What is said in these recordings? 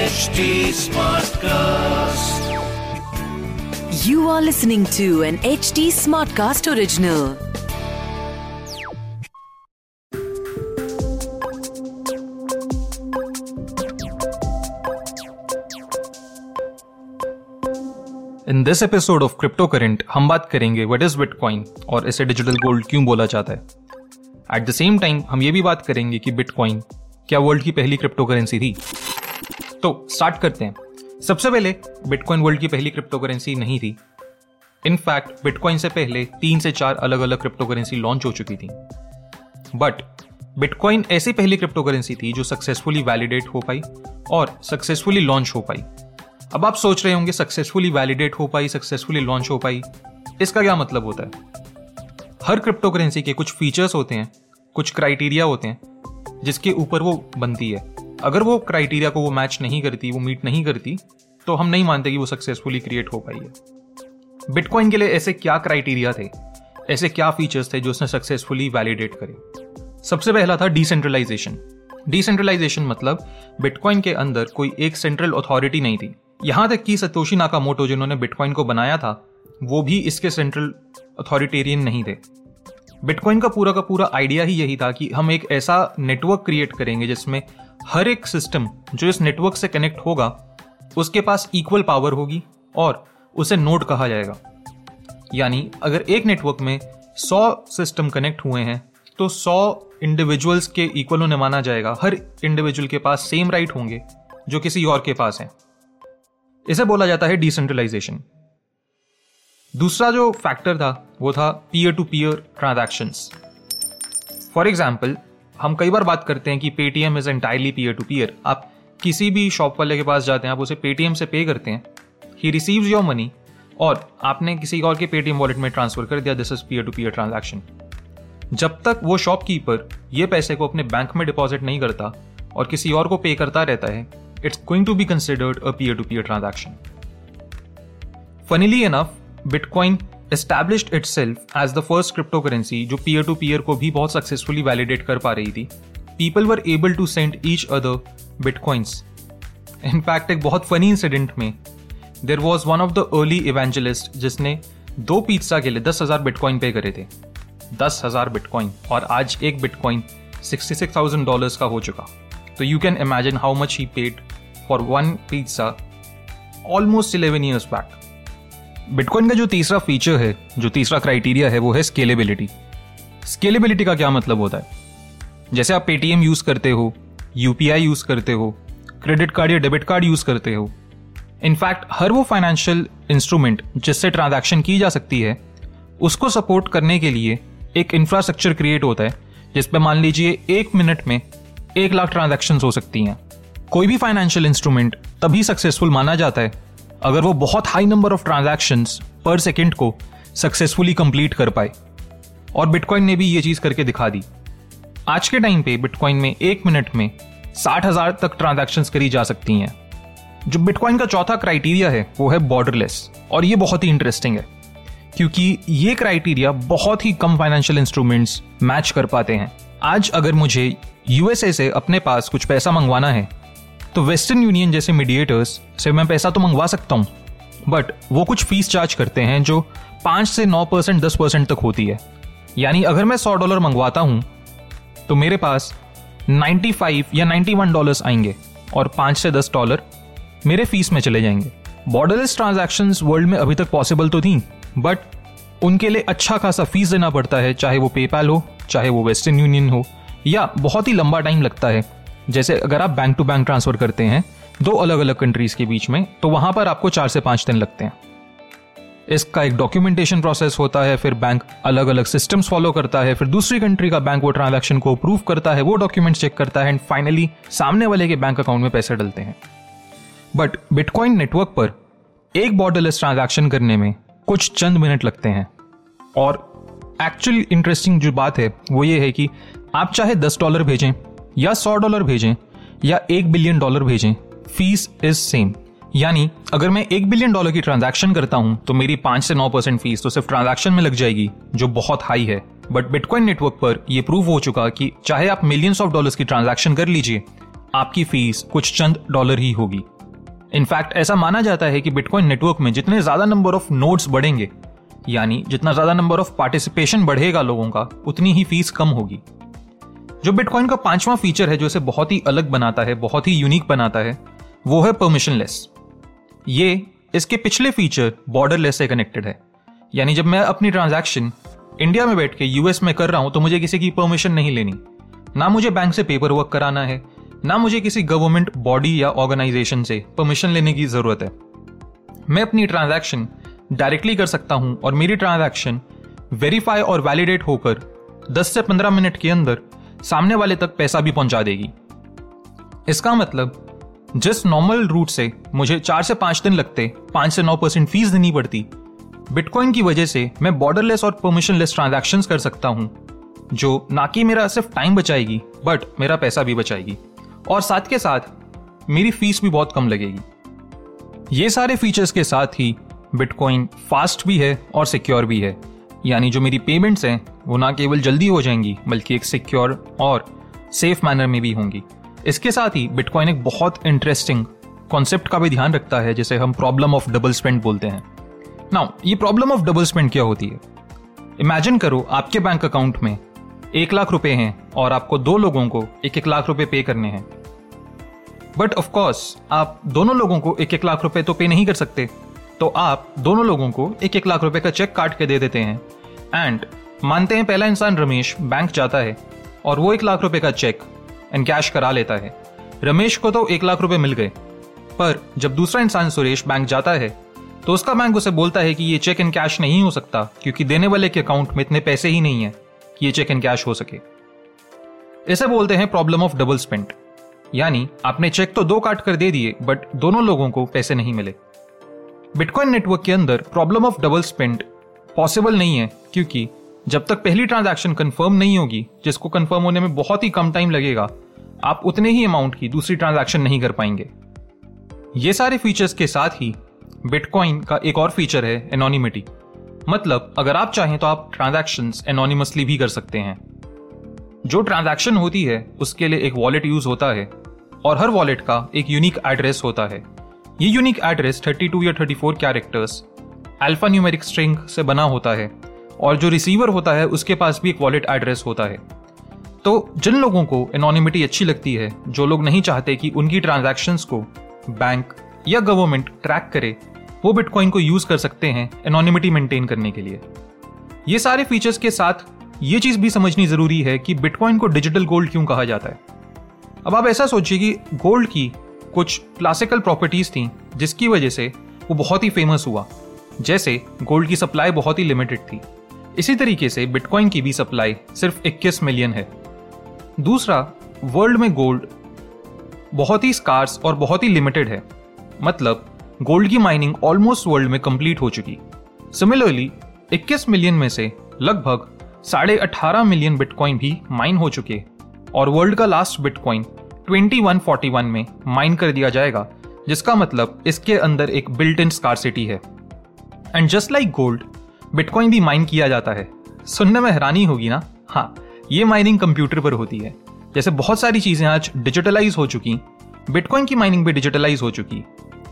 HD Smartcast. You are listening to an HD Smartcast original. In this episode of Crypto Current हम बात करेंगे what is bitcoin और इसे digital gold क्यों बोला जाता है एट द सेम टाइम हम ये भी बात करेंगे कि बिटकॉइन क्या वर्ल्ड की पहली क्रिप्टो करेंसी थी? तो स्टार्ट करते हैं। सबसे पहले बिटकॉइन वर्ल्ड की पहली क्रिप्टो करेंसी नहीं थी। इनफैक्ट बिटकॉइन से पहले तीन से चार अलग अलग क्रिप्टो करेंसी लॉन्च हो चुकी थी। बट बिटकॉइन ऐसी पहली क्रिप्टो करेंसी थी जो सक्सेसफुली वैलिडेट हो पाई और सक्सेसफुली लॉन्च हो पाई। अब आप सोच रहे होंगे सक्सेसफुली वैलिडेट हो पाई सक्सेसफुली लॉन्च हो पाई। इसका क्या मतलब होता है? हर क्रिप्टो करेंसी के कुछ फीचर्स होते हैं, कुछ क्राइटेरिया होते हैं जिसके ऊपर वो बनती है। अगर वो क्राइटेरिया को वो मैच नहीं करती, वो मीट नहीं करती तो हम नहीं मानते कि वो सक्सेसफुली क्रिएट हो पाई है। बिटकॉइन के लिए ऐसे क्या क्राइटेरिया थे? ऐसे क्या फीचर्स थे जो उसने सक्सेसफुली वैलिडेट करे? सबसे पहला था डिसेंट्रलाइजेशन डिसेंट्रलाइजेशन मतलब बिटकॉइन के अंदर कोई एक सेंट्रल अथॉरिटी नहीं थी। यहाँ तक कि सतोशी नाकामोटो जिन्होंने बिटकॉइन को बनाया था, वो भी इसके सेंट्रल अथॉरिटेरियन नहीं थे। बिटकॉइन का पूरा का पूरा आइडिया ही यही था कि हम एक ऐसा नेटवर्क क्रिएट करेंगे जिसमें हर एक सिस्टम जो इस नेटवर्क से कनेक्ट होगा, उसके पास इक्वल पावर होगी और उसे नोड कहा जाएगा। यानी अगर एक नेटवर्क में 100 सिस्टम कनेक्ट हुए हैं तो 100 इंडिविजुअल्स के इक्वल उन्हें माना जाएगा। हर इंडिविजुअल के पास सेम राइट होंगे जो किसी और के पास है। इसे बोला जाता है डिसेंट्रलाइजेशन दूसरा जो फैक्टर था, वो था peer to peer transaction for example हम कई बार बात करते हैं कि Paytm is entirely peer to peer आप किसी भी शॉप वाले के पास जाते हैं, आप उसे पेटीएम से पे करते हैं। ही रिसीव्स योर मनी और आपने किसी और के पेटीएम वॉलेट में ट्रांसफ़र कर दिया this is peer to peer transaction जब तक वो शॉपकीपर ये पैसे को अपने बैंक में डिपॉजिट नहीं करता और किसी और को पे करता रहता है, it's to be considered a a to to peer transaction. Funnily bitcoin establish itself as the first cryptocurrency जो पीयर टू पीयर को भी बहुत सक्सेसफुली वैलिडेट कर पा रही थी। People were able to send each other bitcoins in fact एक बहुत फनी इंसिडेंट में there was one of the early evangelist जिसने दो पिज्जा के लिए दस हज़ार बिटकॉइन पे करे थे। दस हज़ार बिटकॉइन और आज एक bitcoin sixty six thousand dollar का हो चुका। तो you can imagine how much he paid for one pizza almost eleven years back bitcoin का जो तीसरा फीचर है, जो तीसरा क्राइटेरिया है, वो है स्केलेबिलिटी स्केलेबिलिटी का क्या मतलब होता है? जैसे आप पेटीएम यूज़ करते हो यूपीआई यूज़ करते हो क्रेडिट कार्ड या डेबिट कार्ड यूज़ करते हो इनफैक्ट हर वो फाइनेंशियल इंस्ट्रूमेंट जिससे ट्रांजैक्शन की जा सकती है, उसको सपोर्ट करने के लिए एक इंफ्रास्ट्रक्चर क्रिएट होता है जिसपे मान लीजिए एक मिनट में एक लाख ट्रांजेक्शन हो सकती हैं। कोई भी फाइनेंशियल इंस्ट्रूमेंट तभी सक्सेसफुल माना जाता है अगर वो बहुत high number of transaction per second को सक्सेसफुली कंप्लीट कर पाए। और बिटकॉइन ने भी ये चीज़ करके दिखा दी। आज के टाइम पे बिटकॉइन में एक मिनट में साठ हज़ार तक ट्रांजेक्शन करी जा सकती हैं। जो बिटकॉइन का चौथा क्राइटेरिया है, वो है बॉर्डरलेस और ये बहुत ही इंटरेस्टिंग है, क्योंकि ये क्राइटेरिया बहुत ही कम फाइनेंशियल इंस्ट्रूमेंट्स मैच कर पाते हैं। आज अगर मुझे यूएसए से अपने पास कुछ पैसा मंगवाना है तो वेस्टर्न यूनियन जैसे मीडिएटर्स से मैं पैसा तो मंगवा सकता हूँ बट वो कुछ फ़ीस चार्ज करते हैं जो पाँच से नौ परसेंट दस परसेंट तक होती है। यानी अगर मैं सौ डॉलर मंगवाता हूँ तो मेरे पास 95 या 91 डॉलर्स आएँगे और पाँच से दस डॉलर मेरे फ़ीस में चले जाएँगे। बॉर्डरलेस ट्रांजेक्शन वर्ल्ड में अभी तक पॉसिबल तो थी बट उनके लिए अच्छा खासा फ़ीस देना पड़ता है, चाहे वो पेपैल हो, चाहे वो वेस्टर्न यूनियन हो, या बहुत ही लंबा टाइम लगता है। जैसे अगर आप बैंक टू बैंक ट्रांसफ़र करते हैं, दो अलग अलग कंट्रीज़ के बीच में तो वहाँ पर आपको चार से पाँच दिन लगते हैं। इसका एक डॉक्यूमेंटेशन प्रोसेस होता है, फिर बैंक अलग अलग सिस्टम्स फॉलो करता है, फिर दूसरी कंट्री का बैंक वो ट्रांजैक्शन को अप्रूव करता है, वो डॉक्यूमेंट चेक करता है एंड फाइनली सामने वाले के बैंक अकाउंट में पैसे डलते हैं। बट बिटकॉइन नेटवर्क पर एक बॉर्डरलेस ट्रांजैक्शन करने में कुछ चंद मिनट लगते हैं। और एक्चुअल इंटरेस्टिंग जो बात है, वो ये है कि आप चाहे दस डॉलर भेजें या सौ डॉलर भेजें, या एक बिलियन डॉलर भेजें फ़ीस इज़ सेम यानी, अगर मैं एक बिलियन डॉलर की ट्रांजैक्शन करता हूँ तो मेरी पाँच से नौ परसेंट फ़ीस तो सिर्फ़ ट्रांजैक्शन में लग जाएगी, जो बहुत हाई है। बट बिटकॉइन नेटवर्क पर यह प्रूव हो चुका कि चाहे आप मिलियंस ऑफ़ डॉलर्स की ट्रांजैक्शन कर लीजिए, आपकी फ़ीस कुछ चंद डॉलर ही होगी। इनफैक्ट ऐसा माना जाता है कि बिटकॉइन नेटवर्क में जितने ज़्यादा नंबर ऑफ़ नोड्स बढ़ेंगे, यानी जितना ज़्यादा नंबर ऑफ़ पार्टिसिपेशन बढ़ेगा लोगों का, उतनी ही फ़ीस कम होगी। जो बिटकॉइन का पांचवा फीचर है, जो इसे बहुत ही अलग बनाता है, बहुत ही यूनिक बनाता है, वो है परमिशनलेस ये इसके पिछले फीचर बॉर्डरलेस से कनेक्टेड है. यानी जब मैं अपनी ट्रांजैक्शन इंडिया में बैठ के यूएस में कर रहा हूँ तो मुझे किसी की परमिशन नहीं लेनी. ना मुझे बैंक से पेपर वर्क कराना है, ना मुझे किसी गवर्नमेंट बॉडी या ऑर्गेनाइजेशन से परमिशन लेने की ज़रूरत है. मैं अपनी ट्रांजैक्शन डायरेक्टली कर सकता हूँ और मेरी ट्रांजैक्शन वेरीफाई और वैलिडेट होकर 10 से 15 मिनट के अंदर सामने वाले तक पैसा भी पहुँचा देगी। इसका मतलब जिस नॉर्मल रूट से मुझे चार से पाँच दिन लगते, पाँच से नौ परसेंट फ़ीस देनी पड़ती बिटकॉइन की वजह से मैं बॉर्डरलेस और परमिशनलेस ट्रांजैक्शंस कर सकता हूँ, जो ना कि मेरा सिर्फ़ टाइम बचाएगी बट मेरा पैसा भी बचाएगी। और साथ के साथ, मेरी फ़ीस भी बहुत कम लगेगी। ये सारे फीचर्स के साथ ही बिटकॉइन फास्ट भी है और सिक्योर भी है। यानी जो मेरी पेमेंट्स हैं, वो ना केवल जल्दी हो जाएँगी, बल्कि एक सिक्योर और सेफ़ मैनर में भी होंगी। इसके साथ ही बिटकॉइन एक बहुत इंटरेस्टिंग कॉन्सेप्ट का भी ध्यान रखता है, जिसे हम प्रॉब्लम ऑफ़ डबल स्पेंड बोलते हैं। नाउ ये प्रॉब्लम ऑफ़ डबल स्पेंड क्या होती है? इमेजिन करो, आपके बैंक अकाउंट में एक लाख रुपए हैं और आपको दो लोगों को एक एक लाख रुपए पे करने हैं। बट ऑफ़ कोर्स आप दोनों लोगों को एक एक लाख रुपए तो पे नहीं कर सकते। तो आप दोनों लोगों को एक एक लाख रुपए का चेक काट के दे देते हैं। एंड मानते हैं पहला इंसान रमेश बैंक जाता है और वो एक लाख रुपए का चेक एंड कैश करा लेता है। रमेश को तो एक लाख रुपए मिल गए। पर जब दूसरा इंसान सुरेश बैंक जाता है तो उसका बैंक उसे बोलता है कि ये चेक इन कैश नहीं हो सकता क्योंकि देने वाले के अकाउंट में इतने पैसे ही नहीं है कि ये चेक इन कैश हो सके। इसे बोलते हैं प्रॉब्लम ऑफ़ डबल स्पेंट यानी आपने चेक तो दो काट कर दे दिए बट दोनों लोगों को पैसे नहीं मिले। बिटकॉइन नेटवर्क के अंदर problem of double spend possible नहीं है, क्योंकि जब तक पहली ट्रांजैक्शन कंफर्म नहीं होगी, जिसको कंफर्म होने में बहुत ही कम टाइम लगेगा, आप उतने ही अमाउंट की दूसरी ट्रांजैक्शन नहीं कर पाएँगे। ये सारे फीचर्स के साथ ही बिटकॉइन का एक और फीचर है एनोनिमिटी मतलब अगर आप चाहें तो आप ट्रांजैक्शन एनोनिमसली भी कर सकते हैं। जो ट्रांजैक्शन होती है, उसके लिए एक वॉलेट यूज़ होता है, और हर वॉलेट का एक यूनिक एड्रेस होता है। ये यूनिक एड्रेस 32 या 34 कैरेक्टर्स अल्फ़ा न्यूमेरिक स्ट्रिंग से बना होता है और जो रिसीवर होता है, उसके पास भी एक वॉलेट एड्रेस होता है। तो जिन लोगों को एनोनिमिटी अच्छी लगती है, जो लोग नहीं चाहते कि उनकी ट्रांजैक्शंस को बैंक या गवर्नमेंट ट्रैक करे, वो बिटकॉइन को यूज़ कर सकते हैं एनोनिमिटी मेंटेन करने के लिए। ये सारे फीचर्स के साथ ये चीज़ भी समझनी ज़रूरी है कि बिटकॉइन को डिजिटल गोल्ड क्यों कहा जाता है? अब आप ऐसा सोचिए कि गोल्ड की कुछ क्लासिकल प्रॉपर्टीज़ थी, जिसकी वजह से वो बहुत ही फ़ेमस हुआ। जैसे गोल्ड की सप्लाई बहुत ही लिमिटेड थी। इसी तरीके से बिटकॉइन की भी सप्लाई सिर्फ़ 21 मिलियन है। दूसरा वर्ल्ड में गोल्ड बहुत ही स्कार्स और बहुत ही लिमिटेड है। मतलब गोल्ड की माइनिंग ऑलमोस्ट वर्ल्ड में कंप्लीट हो चुकी। सिमिलरली 21 मिलियन में से लगभग साढ़े अठारह मिलियन बिटकॉइन भी माइन हो चुके। और वर्ल्ड का लास्ट बिटकॉइन 2141 में माइन कर दिया जाएगा, जिसका मतलब इसके अंदर एक बिल्ट इन स्कारसिटी है। And just like gold bitcoin भी माइन किया जाता है। सुनने में हैरानी होगी ना? हाँ ये माइनिंग कंप्यूटर पर होती है। जैसे बहुत सारी चीज़ें आज डिजिटलाइज हो चुकी बिटकॉइन की माइनिंग भी डिजिटलाइज हो चुकी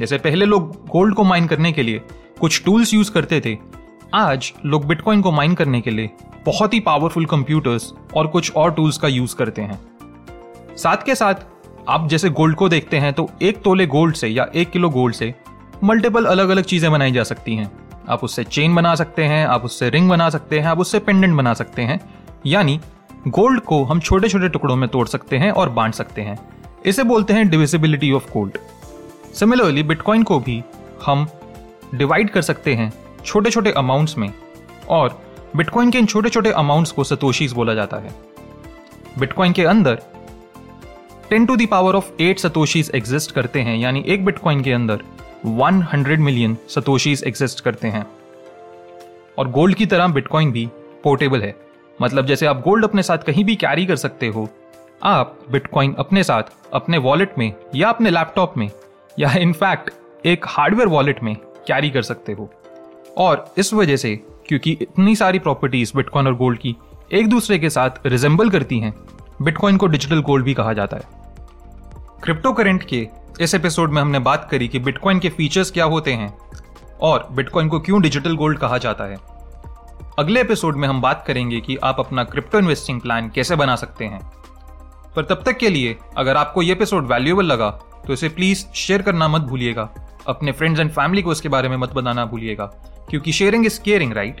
जैसे पहले लोग गोल्ड को माइन करने के लिए कुछ टूल्स यूज़ करते थे, आज लोग बिटकॉइन को माइन करने के लिए बहुत ही पावरफुल कंप्यूटर्स और कुछ और टूल्स का यूज़ करते हैं। साथ के साथ आप जैसे गोल्ड को देखते हैं तो एक तोले गोल्ड से या एक किलो गोल्ड से मल्टीपल अलग अलग चीज़ें बनाई जा सकती हैं। आप उससे चेन बना सकते हैं, आप उससे रिंग बना सकते हैं, आप उससे पेंडेंट बना सकते हैं। यानी गोल्ड को हम छोटे छोटे टुकड़ों में तोड़ सकते हैं और बांट सकते हैं। इसे बोलते हैं divisibility of gold similarly bitcoin को भी हम डिवाइड कर सकते हैं छोटे छोटे अमाउंट्स में और बिटकॉइन के इन छोटे छोटे अमाउंट्स को सतोशीज बोला जाता है। बिटकॉइन के अंदर 10 to power of eight satoshis exist करते हैं, यानी एक बिटकॉइन के अंदर 100 मिलियन सतोशीज एग्जिस्ट करते हैं। और गोल्ड की तरह बिटकॉइन भी पोर्टेबल है। मतलब जैसे आप गोल्ड अपने साथ कहीं भी कैरी कर सकते हो, आप बिटकॉइन अपने साथ अपने वॉलेट में या अपने लैपटॉप में या इनफैक्ट एक हार्डवेयर वॉलेट में कैरी कर सकते हो। और इस वजह से, क्योंकि इतनी सारी प्रॉपर्टीज़ बिटकॉइन और गोल्ड की एक दूसरे के साथ रिजेंबल करती हैं बिटकॉइन को डिजिटल गोल्ड भी कहा जाता है। क्रिप्टो करेंट के इस एपिसोड में हमने बात करी कि बिटकॉइन के फीचर्स क्या होते हैं और बिटकॉइन को क्यों डिजिटल गोल्ड कहा जाता है। अगले एपिसोड में हम बात करेंगे कि आप अपना क्रिप्टो इन्वेस्टिंग प्लान कैसे बना सकते हैं। पर तब तक के लिए अगर आपको ये एपिसोड वैल्यूएबल लगा तो इसे प्लीज़ शेयर करना मत भूलिएगा। अपने फ्रेंड्स एंड फैमिली को इसके बारे में मत बताना भूलिएगा, क्योंकि sharing is caring right